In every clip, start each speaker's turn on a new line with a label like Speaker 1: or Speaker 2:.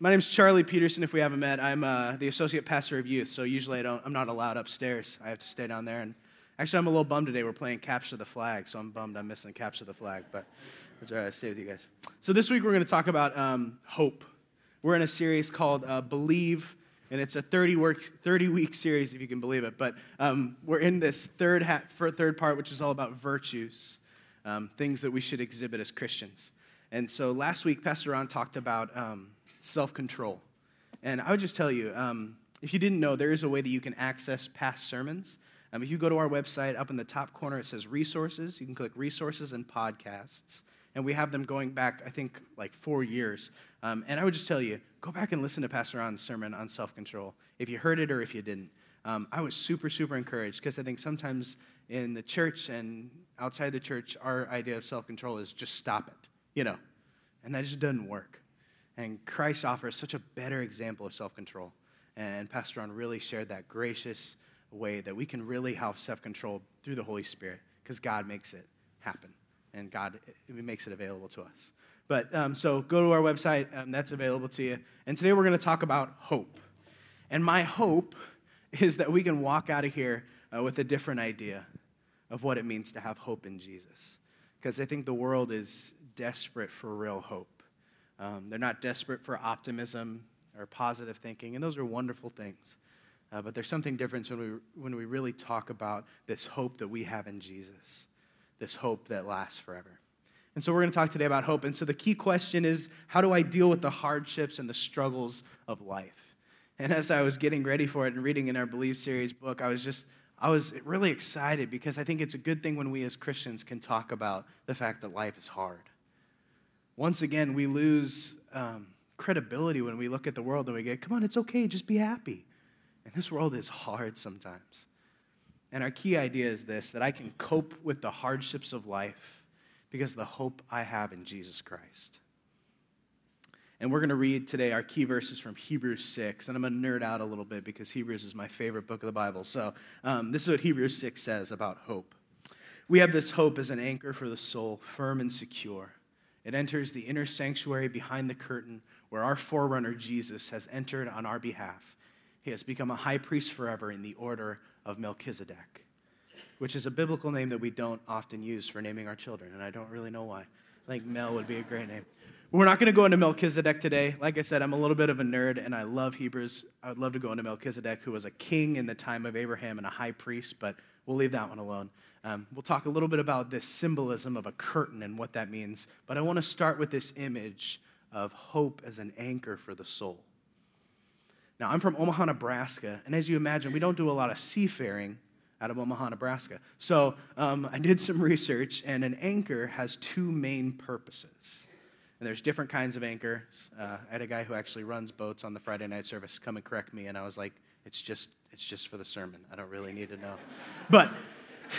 Speaker 1: My name's Charlie Peterson. If we haven't met, I'm uh, the associate pastor of youth. So usually I don't. I'm not allowed upstairs. I have to stay down there. And actually, I'm a little bummed today. We're playing Capture the Flag, so I'm bummed I'm missing Capture the Flag. But it's all right. I'll stay with you guys. So this week we're going to talk about um, hope. We're in a series called uh, Believe, and it's a 30 week 30 week series, if you can believe it. But um, we're in this third ha- third part, which is all about virtues, um, things that we should exhibit as Christians. And so last week, Pastor Ron talked about um, self control. And I would just tell you um, if you didn't know, there is a way that you can access past sermons. Um, if you go to our website, up in the top corner, it says resources. You can click resources and podcasts. And we have them going back, I think, like four years. Um, and I would just tell you go back and listen to Pastor Ron's sermon on self control, if you heard it or if you didn't. Um, I was super, super encouraged because I think sometimes in the church and outside the church, our idea of self control is just stop it, you know, and that just doesn't work. And Christ offers such a better example of self control. And Pastor Ron really shared that gracious way that we can really have self control through the Holy Spirit because God makes it happen and God makes it available to us. But um, so go to our website, um, that's available to you. And today we're going to talk about hope. And my hope is that we can walk out of here uh, with a different idea of what it means to have hope in Jesus. Because I think the world is desperate for real hope. Um, they're not desperate for optimism or positive thinking, and those are wonderful things. Uh, but there's something different when we, when we really talk about this hope that we have in Jesus, this hope that lasts forever. And so we're going to talk today about hope. And so the key question is how do I deal with the hardships and the struggles of life? And as I was getting ready for it and reading in our Believe series book, I was just, I was really excited because I think it's a good thing when we as Christians can talk about the fact that life is hard once again, we lose um, credibility when we look at the world and we get, come on, it's okay, just be happy. And this world is hard sometimes. And our key idea is this that I can cope with the hardships of life because of the hope I have in Jesus Christ. And we're going to read today our key verses from Hebrews 6. And I'm going to nerd out a little bit because Hebrews is my favorite book of the Bible. So um, this is what Hebrews 6 says about hope. We have this hope as an anchor for the soul, firm and secure. It enters the inner sanctuary behind the curtain where our forerunner Jesus has entered on our behalf. He has become a high priest forever in the order of Melchizedek, which is a biblical name that we don't often use for naming our children, and I don't really know why. I think Mel would be a great name. We're not going to go into Melchizedek today. Like I said, I'm a little bit of a nerd and I love Hebrews. I would love to go into Melchizedek, who was a king in the time of Abraham and a high priest, but we'll leave that one alone. Um, we'll talk a little bit about this symbolism of a curtain and what that means, but I want to start with this image of hope as an anchor for the soul. Now, I'm from Omaha, Nebraska, and as you imagine, we don't do a lot of seafaring out of Omaha, Nebraska. So um, I did some research, and an anchor has two main purposes. And there's different kinds of anchors. Uh, I had a guy who actually runs boats on the Friday night service come and correct me, and I was like, it's just, it's just for the sermon. I don't really need to know. But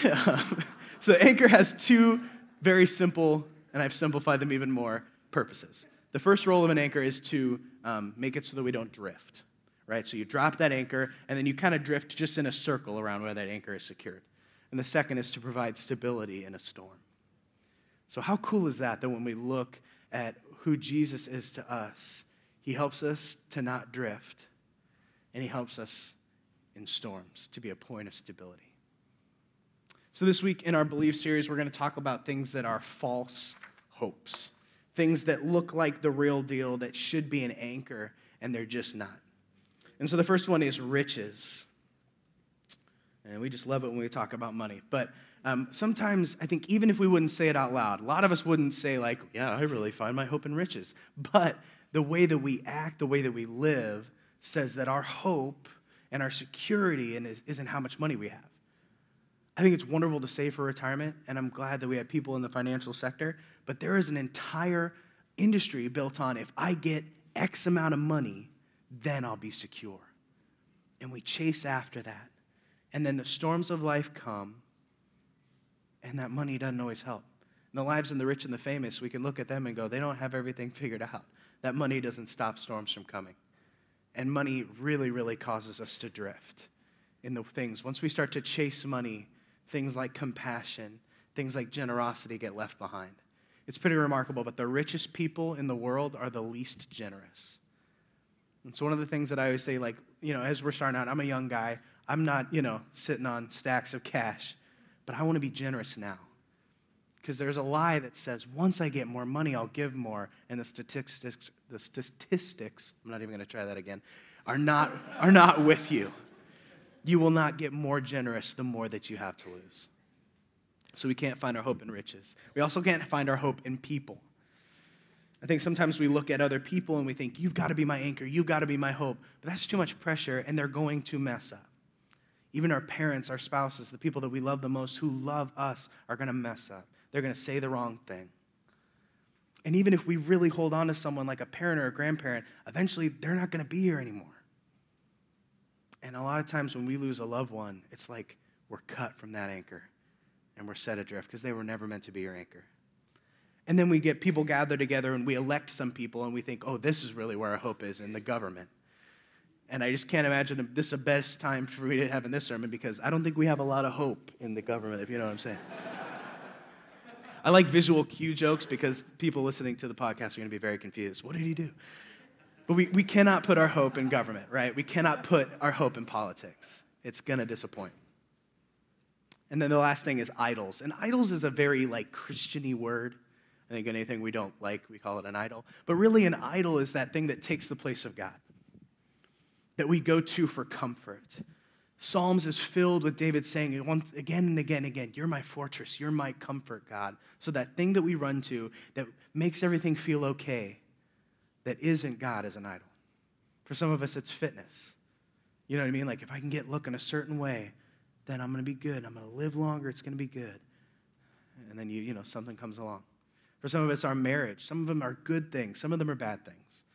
Speaker 1: so anchor has two very simple, and I've simplified them even more, purposes. The first role of an anchor is to um, make it so that we don't drift, right? So you drop that anchor, and then you kind of drift just in a circle around where that anchor is secured. And the second is to provide stability in a storm. So, how cool is that that when we look at who Jesus is to us, he helps us to not drift, and he helps us in storms to be a point of stability. So, this week in our belief series, we're going to talk about things that are false hopes, things that look like the real deal, that should be an anchor, and they're just not. And so, the first one is riches. And we just love it when we talk about money. But um, sometimes I think even if we wouldn't say it out loud, a lot of us wouldn't say, like, yeah, I really find my hope in riches. But the way that we act, the way that we live, says that our hope and our security isn't how much money we have. I think it's wonderful to save for retirement, and I'm glad that we have people in the financial sector, but there is an entire industry built on if I get X amount of money, then I'll be secure. And we chase after that. And then the storms of life come, and that money doesn't always help. In the lives of the rich and the famous, we can look at them and go, they don't have everything figured out. That money doesn't stop storms from coming. And money really, really causes us to drift in the things. Once we start to chase money, things like compassion, things like generosity get left behind. It's pretty remarkable, but the richest people in the world are the least generous. And so one of the things that I always say, like, you know, as we're starting out, I'm a young guy. I'm not, you know, sitting on stacks of cash, but I want to be generous now. Because there's a lie that says once I get more money, I'll give more. And the statistics, the statistics, I'm not even going to try that again, are not, are not with you. You will not get more generous the more that you have to lose. So we can't find our hope in riches. We also can't find our hope in people. I think sometimes we look at other people and we think, you've got to be my anchor, you've got to be my hope. But that's too much pressure, and they're going to mess up. Even our parents, our spouses, the people that we love the most who love us are going to mess up. They're going to say the wrong thing. And even if we really hold on to someone like a parent or a grandparent, eventually they're not going to be here anymore. And a lot of times when we lose a loved one, it's like we're cut from that anchor and we're set adrift because they were never meant to be your anchor. And then we get people gathered together and we elect some people and we think, oh, this is really where our hope is in the government. And I just can't imagine this is the best time for me to have in this sermon because I don't think we have a lot of hope in the government, if you know what I'm saying. I like visual cue jokes because people listening to the podcast are going to be very confused. What did he do? But we, we cannot put our hope in government, right? We cannot put our hope in politics. It's going to disappoint. And then the last thing is idols. And idols is a very like Christiany word. I think anything we don't like, we call it an idol. But really, an idol is that thing that takes the place of God, that we go to for comfort. Psalms is filled with David saying once again and again and again, You're my fortress, you're my comfort, God. So that thing that we run to that makes everything feel okay, that isn't God, as an idol. For some of us, it's fitness. You know what I mean? Like if I can get looking a certain way, then I'm going to be good. I'm going to live longer. It's going to be good. And then you, you know, something comes along. For some of us, our marriage. Some of them are good things, some of them are bad things.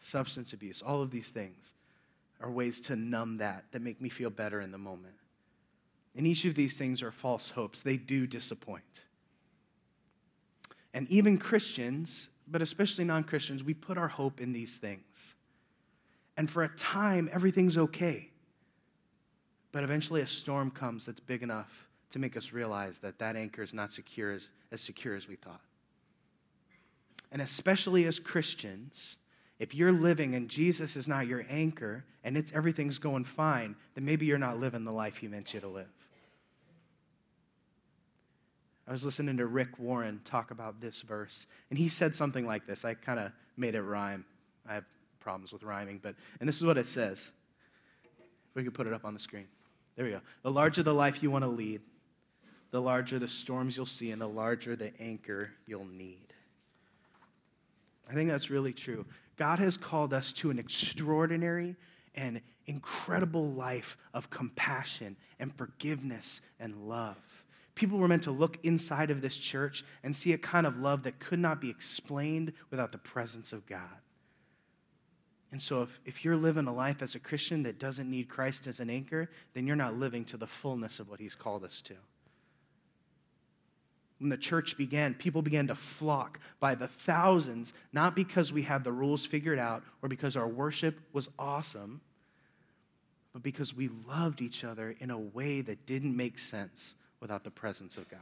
Speaker 1: Substance abuse, all of these things are ways to numb that, that make me feel better in the moment. And each of these things are false hopes. They do disappoint. And even Christians, but especially non Christians, we put our hope in these things. And for a time, everything's okay. But eventually, a storm comes that's big enough to make us realize that that anchor is not secure as, as secure as we thought. And especially as Christians, if you're living and Jesus is not your anchor and it's, everything's going fine, then maybe you're not living the life he meant you to live. I was listening to Rick Warren talk about this verse, and he said something like this. I kind of made it rhyme. I have problems with rhyming, but, and this is what it says. If we could put it up on the screen. There we go. The larger the life you want to lead, the larger the storms you'll see, and the larger the anchor you'll need. I think that's really true. God has called us to an extraordinary and incredible life of compassion and forgiveness and love. People were meant to look inside of this church and see a kind of love that could not be explained without the presence of God. And so, if, if you're living a life as a Christian that doesn't need Christ as an anchor, then you're not living to the fullness of what He's called us to when the church began, people began to flock by the thousands, not because we had the rules figured out or because our worship was awesome, but because we loved each other in a way that didn't make sense without the presence of God.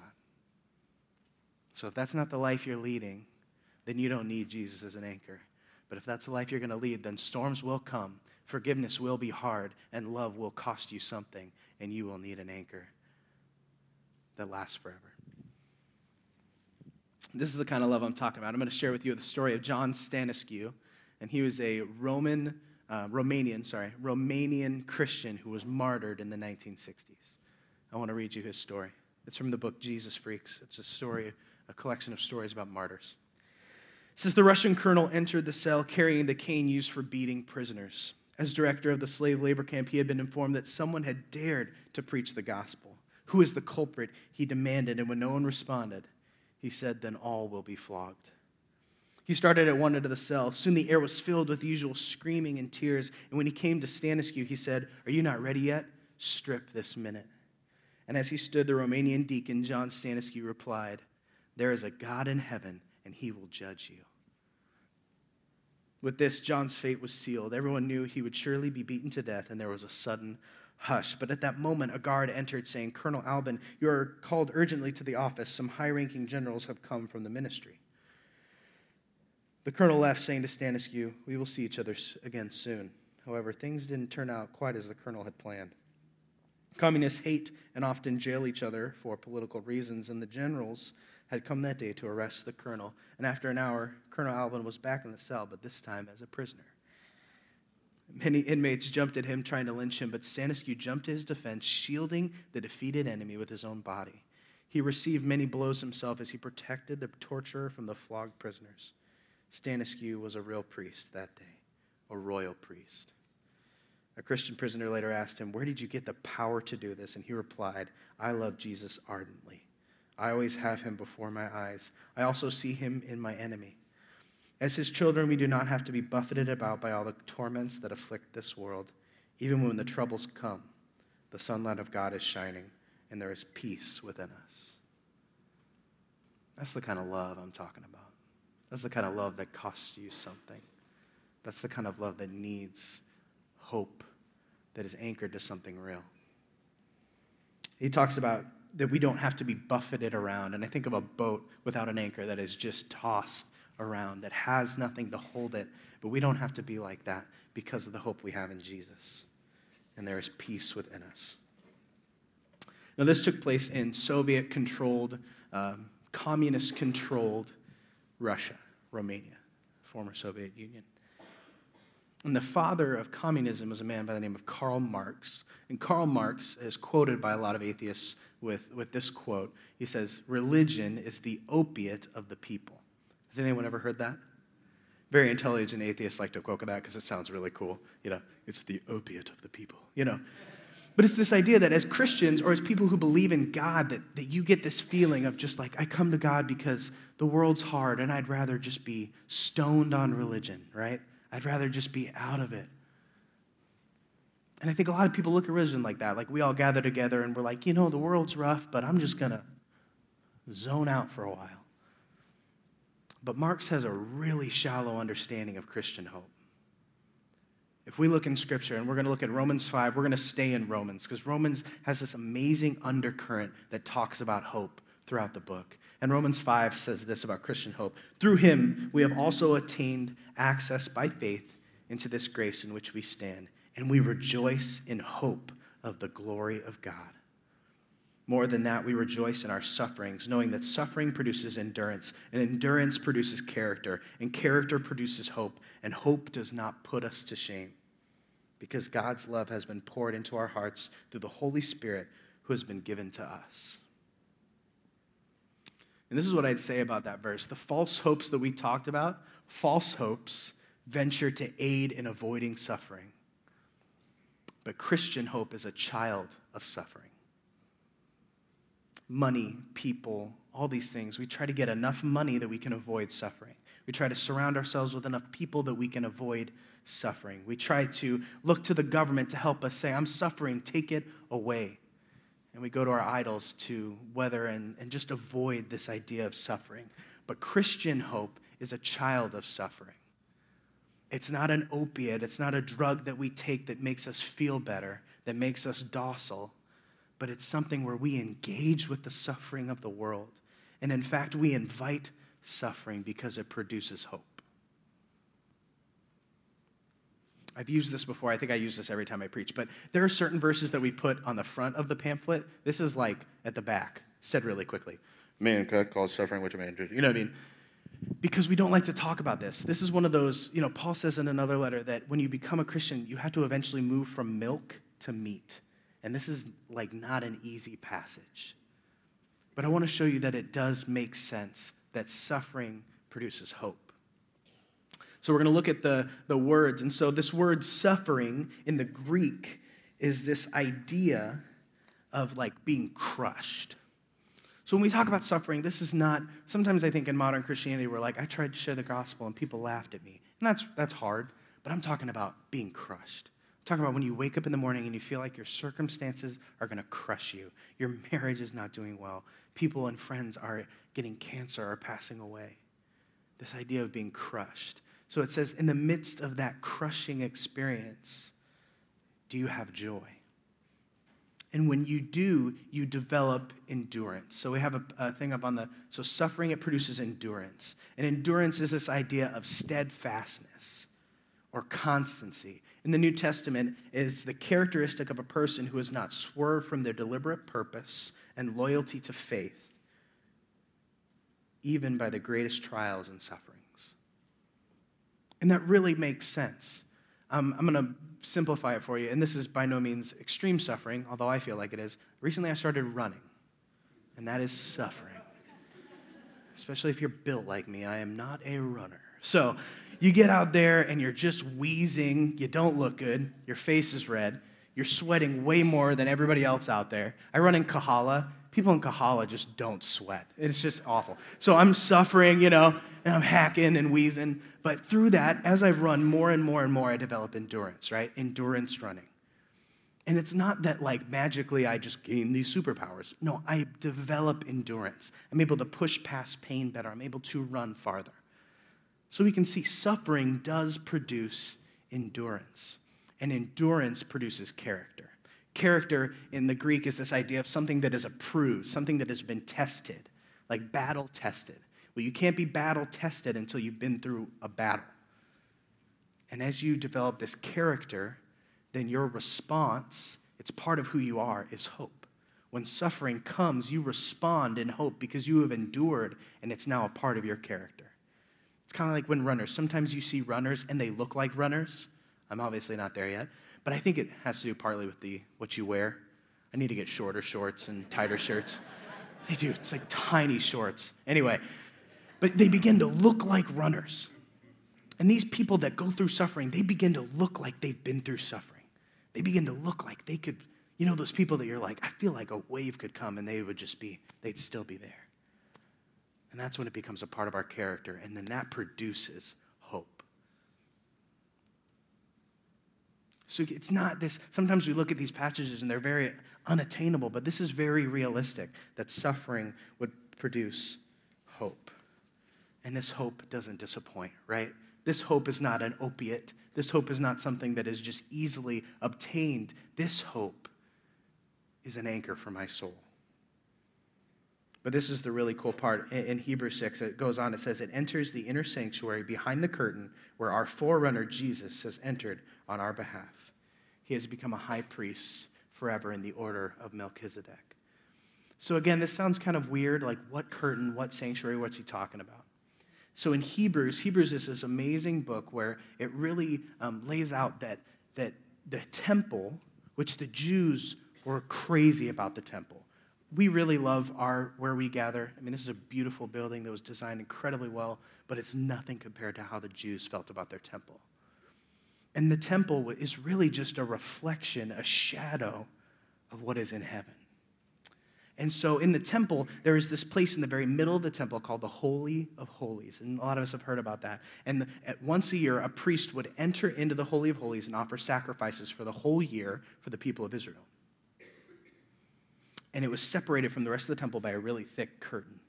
Speaker 1: So if that's not the life you're leading, then you don't need Jesus as an anchor. But if that's the life you're going to lead, then storms will come, forgiveness will be hard, and love will cost you something, and you will need an anchor that lasts forever. This is the kind of love I'm talking about. I'm going to share with you the story of John Stanescu, and he was a Roman, uh, Romanian, sorry, Romanian Christian who was martyred in the 1960s. I want to read you his story. It's from the book Jesus Freaks. It's a story, a collection of stories about martyrs. It says the Russian colonel entered the cell carrying the cane used for beating prisoners. As director of the slave labor camp, he had been informed that someone had dared to preach the gospel. Who is the culprit? He demanded, and when no one responded, he said, Then all will be flogged. He started at one end of the cell. Soon the air was filled with the usual screaming and tears. And when he came to Stanescu, he said, Are you not ready yet? Strip this minute. And as he stood, the Romanian deacon, John Stanescu, replied, There is a God in heaven, and he will judge you. With this, John's fate was sealed. Everyone knew he would surely be beaten to death, and there was a sudden hush. But at that moment, a guard entered, saying, Colonel Albin, you are called urgently to the office. Some high ranking generals have come from the ministry. The colonel left, saying to Stanescu, We will see each other again soon. However, things didn't turn out quite as the colonel had planned. Communists hate and often jail each other for political reasons, and the generals had come that day to arrest the colonel. And after an hour, Colonel Alvin was back in the cell, but this time as a prisoner. Many inmates jumped at him, trying to lynch him, but Stanescu jumped to his defense, shielding the defeated enemy with his own body. He received many blows himself as he protected the torturer from the flogged prisoners. Stanescu was a real priest that day, a royal priest. A Christian prisoner later asked him, Where did you get the power to do this? And he replied, I love Jesus ardently. I always have him before my eyes. I also see him in my enemy. As his children, we do not have to be buffeted about by all the torments that afflict this world. Even when the troubles come, the sunlight of God is shining, and there is peace within us. That's the kind of love I'm talking about. That's the kind of love that costs you something. That's the kind of love that needs hope, that is anchored to something real. He talks about that we don't have to be buffeted around. And I think of a boat without an anchor that is just tossed around, that has nothing to hold it. But we don't have to be like that because of the hope we have in Jesus. And there is peace within us. Now, this took place in Soviet controlled, um, communist controlled Russia, Romania, former Soviet Union. And the father of communism was a man by the name of Karl Marx. And Karl Marx is quoted by a lot of atheists with, with this quote. He says, Religion is the opiate of the people. Has anyone ever heard that? Very intelligent atheists like to quote that because it sounds really cool. You know, it's the opiate of the people, you know. But it's this idea that as Christians or as people who believe in God, that, that you get this feeling of just like, I come to God because the world's hard and I'd rather just be stoned on religion, right? I'd rather just be out of it. And I think a lot of people look at religion like that. Like we all gather together and we're like, you know, the world's rough, but I'm just going to zone out for a while. But Marx has a really shallow understanding of Christian hope. If we look in Scripture, and we're going to look at Romans 5, we're going to stay in Romans because Romans has this amazing undercurrent that talks about hope throughout the book. And Romans 5 says this about Christian hope Through him, we have also attained access by faith into this grace in which we stand, and we rejoice in hope of the glory of God. More than that, we rejoice in our sufferings, knowing that suffering produces endurance, and endurance produces character, and character produces hope, and hope does not put us to shame. Because God's love has been poured into our hearts through the Holy Spirit who has been given to us. And this is what I'd say about that verse. The false hopes that we talked about, false hopes venture to aid in avoiding suffering. But Christian hope is a child of suffering money, people, all these things. We try to get enough money that we can avoid suffering. We try to surround ourselves with enough people that we can avoid suffering. We try to look to the government to help us say, I'm suffering, take it away. And we go to our idols to weather and, and just avoid this idea of suffering. But Christian hope is a child of suffering. It's not an opiate, it's not a drug that we take that makes us feel better, that makes us docile but it's something where we engage with the suffering of the world. And in fact, we invite suffering because it produces hope. I've used this before. I think I use this every time I preach, but there are certain verses that we put on the front of the pamphlet. This is like at the back, said really quickly. Mankind calls suffering which a man You know what I mean? Because we don't like to talk about this. This is one of those, you know, Paul says in another letter that when you become a Christian, you have to eventually move from milk to meat. And this is like not an easy passage. But I want to show you that it does make sense that suffering produces hope. So we're going to look at the, the words. And so this word suffering in the Greek is this idea of like being crushed. So when we talk about suffering, this is not, sometimes I think in modern Christianity, we're like, I tried to share the gospel and people laughed at me. And that's, that's hard, but I'm talking about being crushed talking about when you wake up in the morning and you feel like your circumstances are going to crush you. Your marriage is not doing well. People and friends are getting cancer or passing away. This idea of being crushed. So it says, in the midst of that crushing experience, do you have joy? And when you do, you develop endurance. So we have a, a, thing up on the, so suffering, it produces endurance. And endurance is this idea of steadfastness or constancy. In the New Testament, is the characteristic of a person who has not swerved from their deliberate purpose and loyalty to faith, even by the greatest trials and sufferings. And that really makes sense. Um, I'm going to simplify it for you, and this is by no means extreme suffering, although I feel like it is. Recently, I started running, and that is suffering. Especially if you're built like me, I am not a runner. So, you get out there and you're just wheezing, you don't look good, your face is red, you're sweating way more than everybody else out there. I run in Kahala. People in Kahala just don't sweat. It's just awful. So I'm suffering, you know, and I'm hacking and wheezing. But through that, as I've run more and more and more, I develop endurance, right? Endurance running. And it's not that like magically I just gain these superpowers. No, I develop endurance. I'm able to push past pain better. I'm able to run farther. So we can see suffering does produce endurance, and endurance produces character. Character in the Greek is this idea of something that is approved, something that has been tested, like battle tested. Well, you can't be battle tested until you've been through a battle. And as you develop this character, then your response, it's part of who you are, is hope. When suffering comes, you respond in hope because you have endured and it's now a part of your character. It's kind of like when runners, sometimes you see runners and they look like runners. I'm obviously not there yet, but I think it has to do partly with the what you wear. I need to get shorter shorts and tighter shirts. They do. It's like tiny shorts. Anyway, but they begin to look like runners. And these people that go through suffering, they begin to look like they've been through suffering. They begin to look like they could, you know, those people that you're like, I feel like a wave could come and they would just be, they'd still be there. And that's when it becomes a part of our character. And then that produces hope. So it's not this, sometimes we look at these passages and they're very unattainable, but this is very realistic that suffering would produce hope. And this hope doesn't disappoint, right? This hope is not an opiate. This hope is not something that is just easily obtained. This hope is an anchor for my soul. But this is the really cool part. In Hebrews 6, it goes on, it says, It enters the inner sanctuary behind the curtain where our forerunner Jesus has entered on our behalf. He has become a high priest forever in the order of Melchizedek. So, again, this sounds kind of weird like, what curtain, what sanctuary, what's he talking about? So, in Hebrews, Hebrews is this amazing book where it really um, lays out that, that the temple, which the Jews were crazy about the temple we really love our where we gather. I mean, this is a beautiful building that was designed incredibly well, but it's nothing compared to how the Jews felt about their temple. And the temple is really just a reflection, a shadow of what is in heaven. And so in the temple, there is this place in the very middle of the temple called the Holy of Holies. And a lot of us have heard about that. And the, once a year, a priest would enter into the Holy of Holies and offer sacrifices for the whole year for the people of Israel and it was separated from the rest of the temple by a really thick curtain.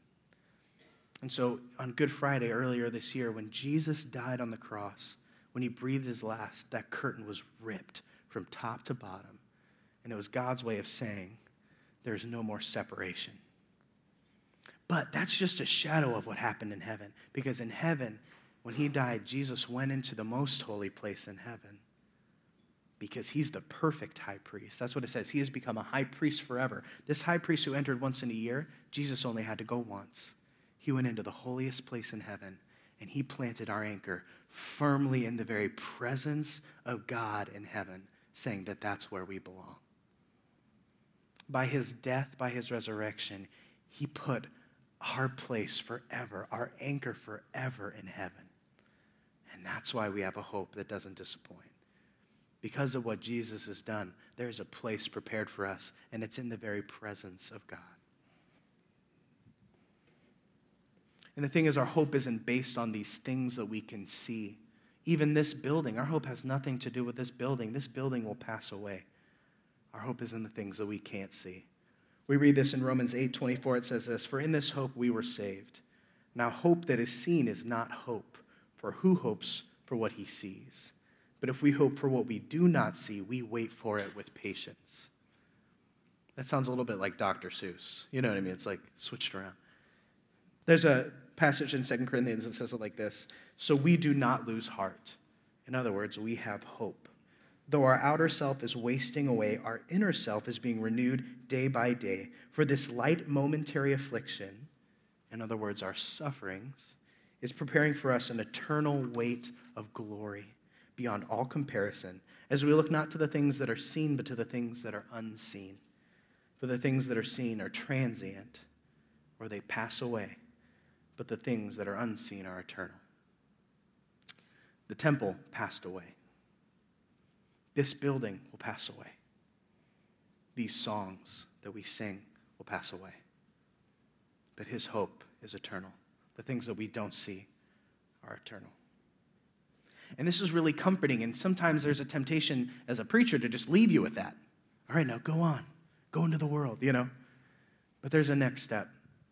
Speaker 1: And so on Good Friday earlier this year, when Jesus died on the cross, when he breathed his last, that curtain was ripped from top to bottom. And it was God's way of saying, there's no more separation. But that's just a shadow of what happened in heaven. Because in heaven, when he died, Jesus went into the most holy place in heaven because he's the perfect high priest. That's what it says. He has become a high priest forever. This high priest who entered once in a year, Jesus only had to go once. He went into the holiest place in heaven and he planted our anchor firmly in the very presence of God in heaven, saying that that's where we belong. By his death, by his resurrection, he put our place forever, our anchor forever in heaven. And that's why we have a hope that doesn't disappoint because of what Jesus has done, there's a place prepared for us, and it's in the very presence of God. And the thing is, our hope isn't based on these things that we can see. Even this building, our hope has nothing to do with this building. This building will pass away. Our hope is in the things that we can't see. We read this in Romans 8 24. It says this For in this hope we were saved. Now, hope that is seen is not hope, for who hopes for what he sees? But if we hope for what we do not see, we wait for it with patience. That sounds a little bit like Dr. Seuss. You know what I mean? It's like switched around. There's a passage in 2 Corinthians that says it like this So we do not lose heart. In other words, we have hope. Though our outer self is wasting away, our inner self is being renewed day by day. For this light momentary affliction, in other words, our sufferings, is preparing for us an eternal weight of glory beyond all comparison, as we look not to the things that are seen, but to the things that are unseen. For the things that are seen are transient, or they pass away, but the things that are unseen are eternal. The temple passed away this building will pass away. These songs that we sing will pass away. But his hope is eternal. The things that we don't see are eternal. And this is really comforting. And sometimes there's a temptation as a preacher to just leave you with that. All right, now go on, go into the world, you know? But there's a next step.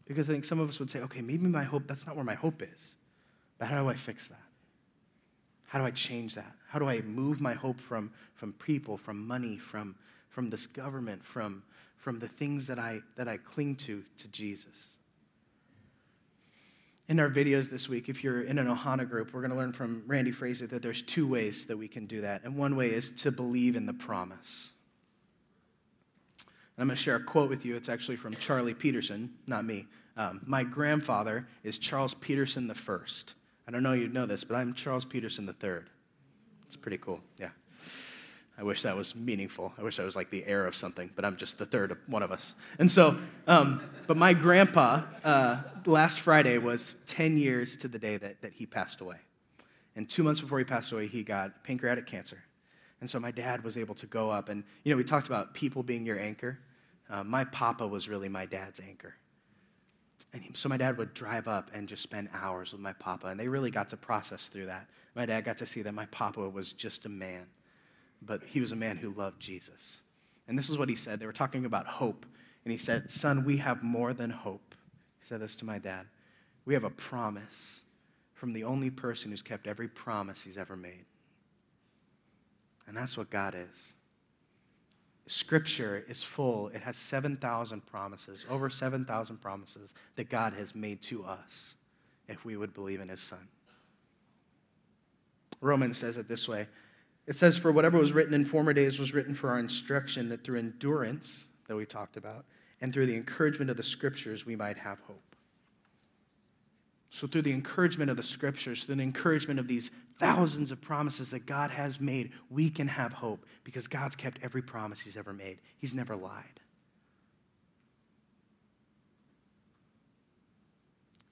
Speaker 1: Because I think some of us would say, okay, maybe my hope, that's not where my hope is. But how do I fix that? How do I change that? How do I move my hope from, from people, from money, from, from this government, from, from the things that I, that I cling to, to Jesus? In our videos this week, if you're in an Ohana group, we're going to learn from Randy Frazee that there's two ways that we can do that. And one way is to believe in the promise. And I'm going to share a quote with you. It's actually from Charlie Peterson, not me. Um, my grandfather is Charles Peterson the First. I don't know you know this, but I'm Charles Peterson III. It's pretty cool, yeah. I wish that was meaningful. I wish I was like the heir of something, but I'm just the third of one of us. And so, um, but my grandpa, uh, last Friday was 10 years to the day that, that he passed away. And two months before he passed away, he got pancreatic cancer. And so my dad was able to go up, and you know, we talked about people being your anchor. Uh, my papa was really my dad's anchor. And he, so my dad would drive up and just spend hours with my papa, and they really got to process through that. My dad got to see that my papa was just a man, but he was a man who loved Jesus. And this is what he said. They were talking about hope, and he said, Son, we have more than hope. He said this to my dad. We have a promise from the only person who's kept every promise he's ever made. And that's what God is. Scripture is full. It has 7,000 promises, over 7,000 promises that God has made to us if we would believe in his Son. Romans says it this way it says, For whatever was written in former days was written for our instruction, that through endurance that we talked about, and through the encouragement of the Scriptures, we might have hope. So, through the encouragement of the Scriptures, through the encouragement of these thousands of promises that God has made, we can have hope because God's kept every promise He's ever made. He's never lied.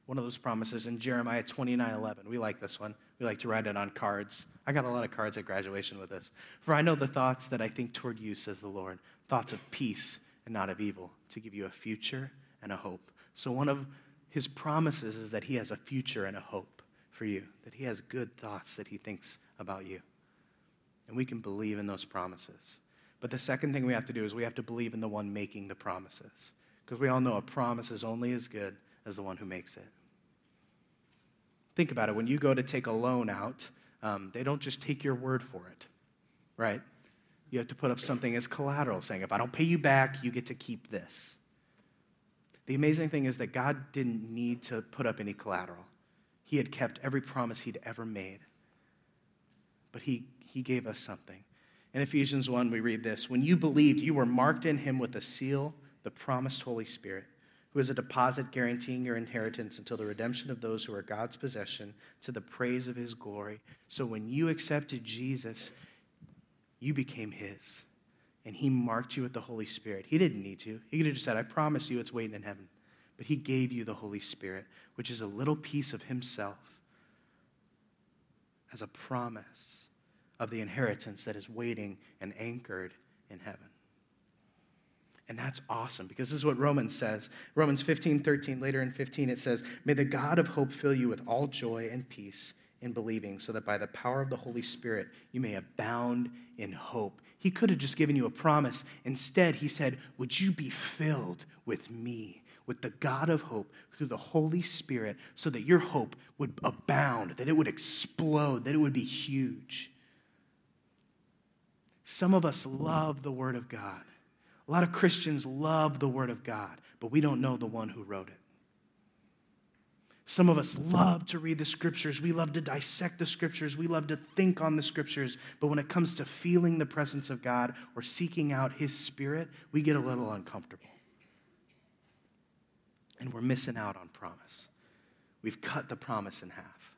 Speaker 1: One of those promises in Jeremiah 29 11. We like this one. We like to write it on cards. I got a lot of cards at graduation with this. For I know the thoughts that I think toward you, says the Lord thoughts of peace and not of evil, to give you a future and a hope. So, one of his promises is that he has a future and a hope for you, that He has good thoughts that He thinks about you. And we can believe in those promises. But the second thing we have to do is we have to believe in the one making the promises. Because we all know a promise is only as good as the one who makes it. Think about it. When you go to take a loan out, um, they don't just take your word for it, right? You have to put up something as collateral saying, if I don't pay you back, you get to keep this. The amazing thing is that God didn't need to put up any collateral. He had kept every promise he'd ever made. But he, he gave us something. In Ephesians 1, we read this When you believed, you were marked in him with a seal, the promised Holy Spirit, who is a deposit guaranteeing your inheritance until the redemption of those who are God's possession to the praise of his glory. So when you accepted Jesus, you became his. And he marked you with the Holy Spirit. He didn't need to. He could have just said, I promise you it's waiting in heaven but He gave you the Holy Spirit, which is a little piece of Himself as a promise of the inheritance that is waiting and anchored in heaven. And that's awesome because this is what Romans says. Romans 15, 13, later in 15, it says, May the God of hope fill you with all joy and peace in believing, so that by the power of the Holy Spirit you may abound in hope. He could have just given you a promise. Instead, he said, Would you be filled with me? with the God of hope through the Holy Spirit so that your hope would abound, that it would explode, that it would be huge. Some of us love the Word of God, A lot of Christians love the Word of God, but we don't know the one who wrote it. Some of us love to read the scriptures. We love to dissect the scriptures. We love to think on the scriptures. But when it comes to feeling the presence of God or seeking out His Spirit, we get a little uncomfortable. And we're missing out on promise. We've cut the promise in half.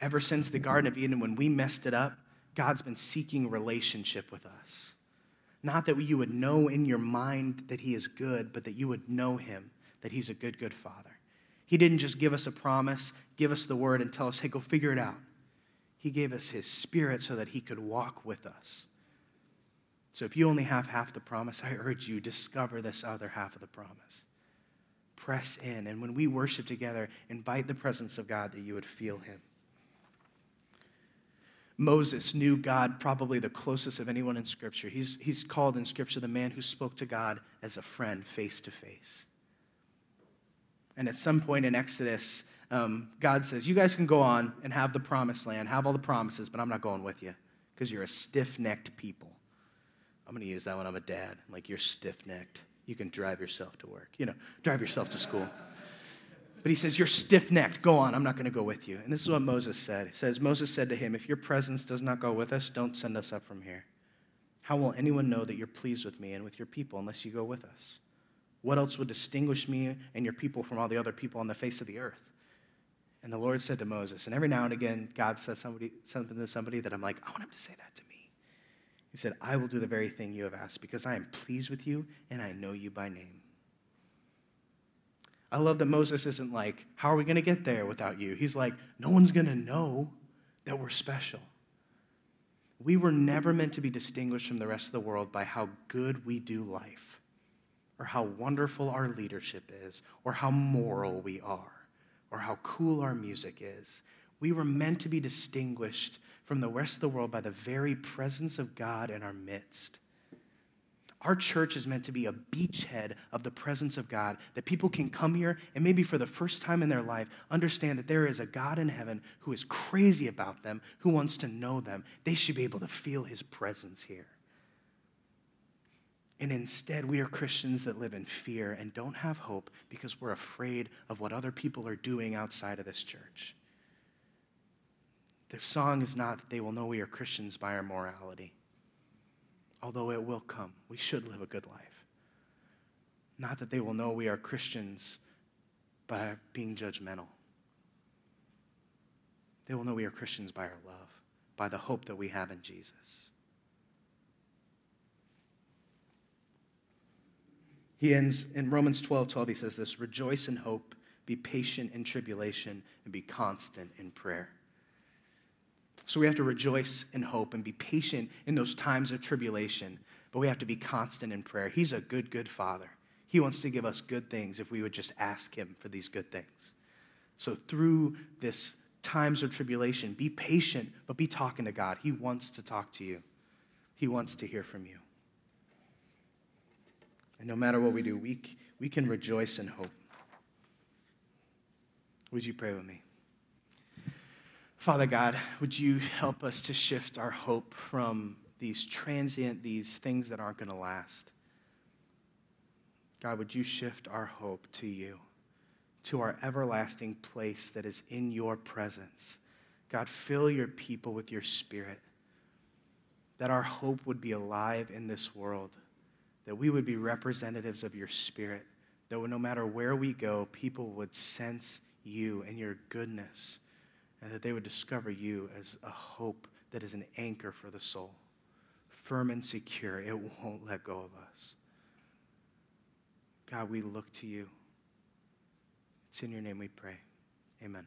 Speaker 1: Ever since the Garden of Eden, when we messed it up, God's been seeking relationship with us. Not that you would know in your mind that He is good, but that you would know Him, that He's a good, good Father. He didn't just give us a promise, give us the word, and tell us, hey, go figure it out. He gave us His Spirit so that He could walk with us. So if you only have half the promise, I urge you, discover this other half of the promise. Press in, and when we worship together, invite the presence of God that you would feel Him. Moses knew God probably the closest of anyone in Scripture. He's, he's called in Scripture the man who spoke to God as a friend, face to face. And at some point in Exodus, um, God says, You guys can go on and have the promised land, have all the promises, but I'm not going with you because you're a stiff necked people. I'm going to use that when I'm a dad. Like, you're stiff necked. You can drive yourself to work, you know, drive yourself to school. But he says, You're stiff necked. Go on. I'm not going to go with you. And this is what Moses said. He says, Moses said to him, If your presence does not go with us, don't send us up from here. How will anyone know that you're pleased with me and with your people unless you go with us? What else would distinguish me and your people from all the other people on the face of the earth? And the Lord said to Moses, and every now and again, God says somebody, something to somebody that I'm like, I want him to say that to me. He said, I will do the very thing you have asked because I am pleased with you and I know you by name. I love that Moses isn't like, How are we going to get there without you? He's like, No one's going to know that we're special. We were never meant to be distinguished from the rest of the world by how good we do life, or how wonderful our leadership is, or how moral we are, or how cool our music is. We were meant to be distinguished from the rest of the world by the very presence of God in our midst. Our church is meant to be a beachhead of the presence of God, that people can come here and maybe for the first time in their life understand that there is a God in heaven who is crazy about them, who wants to know them. They should be able to feel his presence here. And instead, we are Christians that live in fear and don't have hope because we're afraid of what other people are doing outside of this church. The song is not that they will know we are Christians by our morality although it will come. We should live a good life. Not that they will know we are Christians by being judgmental. They will know we are Christians by our love, by the hope that we have in Jesus. He ends in Romans 12 12, he says this Rejoice in hope, be patient in tribulation, and be constant in prayer. So we have to rejoice in hope and be patient in those times of tribulation, but we have to be constant in prayer. He's a good, good Father. He wants to give us good things if we would just ask Him for these good things. So through this times of tribulation, be patient, but be talking to God. He wants to talk to you, He wants to hear from you. And no matter what we do, we, we can rejoice in hope. Would you pray with me? Father God, would you help us to shift our hope from these transient, these things that aren't going to last? God, would you shift our hope to you, to our everlasting place that is in your presence? God, fill your people with your spirit, that our hope would be alive in this world, that we would be representatives of your spirit, that no matter where we go, people would sense you and your goodness and that they would discover you as a hope that is an anchor for the soul, firm and secure. It won't let go of us. God, we look to you. It's in your name we pray. Amen.